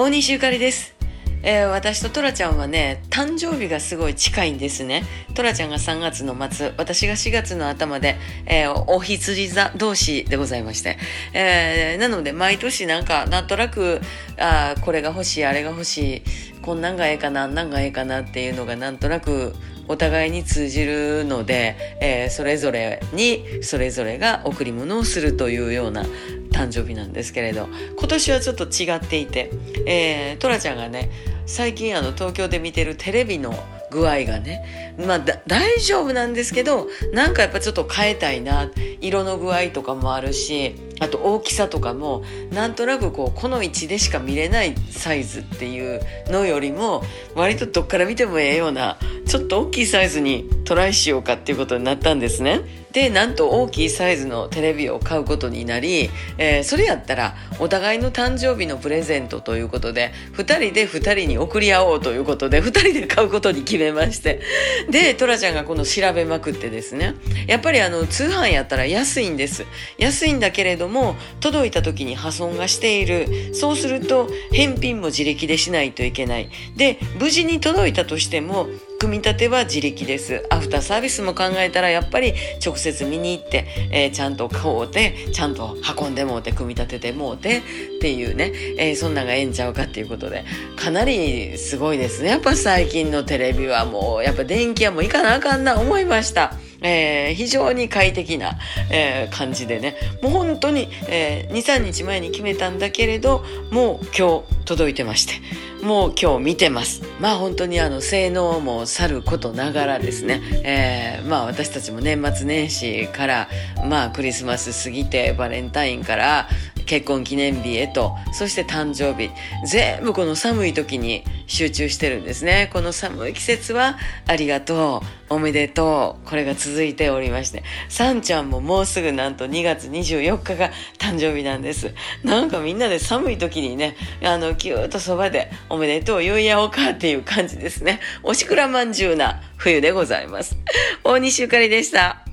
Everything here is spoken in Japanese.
大西ゆかりです。えー私とトラちゃんはね、誕生日がすごい近いんですね。トラちゃんが3月の末、私が4月の頭で、えーお羊座同士でございまして。えーなので、毎年なんか、なんとなく、あこれが欲しい、あれが欲しい、こんなんがええかな、あんなんがええかなっていうのがなんとなく、お互いに通じるので、えーそれぞれにそれぞれが贈り物をするというような誕生日なんですけれど今年はちょっと違っていて、えー、トラちゃんがね最近あの東京で見てるテレビの具合がねまあ大丈夫なんですけどなんかやっぱちょっと変えたいな色の具合とかもあるしあと大きさとかもなんとなくこうこの位置でしか見れないサイズっていうのよりも割とどっから見てもええようなちょっと大きいサイズにトライしようかっていうことになったんですね。でなんと大きいサイズのテレビを買うことになり、えーそれやったらお互いの誕生日のプレゼントということで2人で2人に送り合おうということで2人で買うことに決めまして。でトラちゃんがこの調べまくってですね。やっぱりあの通販やったら安いんです。安いんだけれども届いた時に破損がしている。そうすると返品も自力でしないといけない。で無事に届いたとしても組み立ては自力です。アフターサービスも考えたらやっぱり直接見に行って、えーちゃんと買おうてちゃんと運んでもうて組み立ててもうてっていうね、えーそんなんがええんちゃうかっていうことで。かなりすごいですね。やっぱ最近のテレビはもうやっぱ電気はもういかなあかんな思いました。えー非常に快適な、えー感じでね。もう本当に、えー23日前に決めたんだけれどもう今日届いてましてもう今日見てます。まあ本当にあの性能もさることながらですね、えーまあ私たちも年末年始からまあクリスマス過ぎてバレンタインから結婚記念日へとそして誕生日全部この寒い時に集中してるんですね。この寒い季節はありがとうおめでとうこれが続いておりまして。さんちゃんももうすぐなんと2月24日が誕生日なんです。なんかみんなで寒い時にねあのぎゅーっとそばでおめでとう言い合おうかっていう感じですね。おしくらまんじゅうな冬でございます。大西ゆかりでした。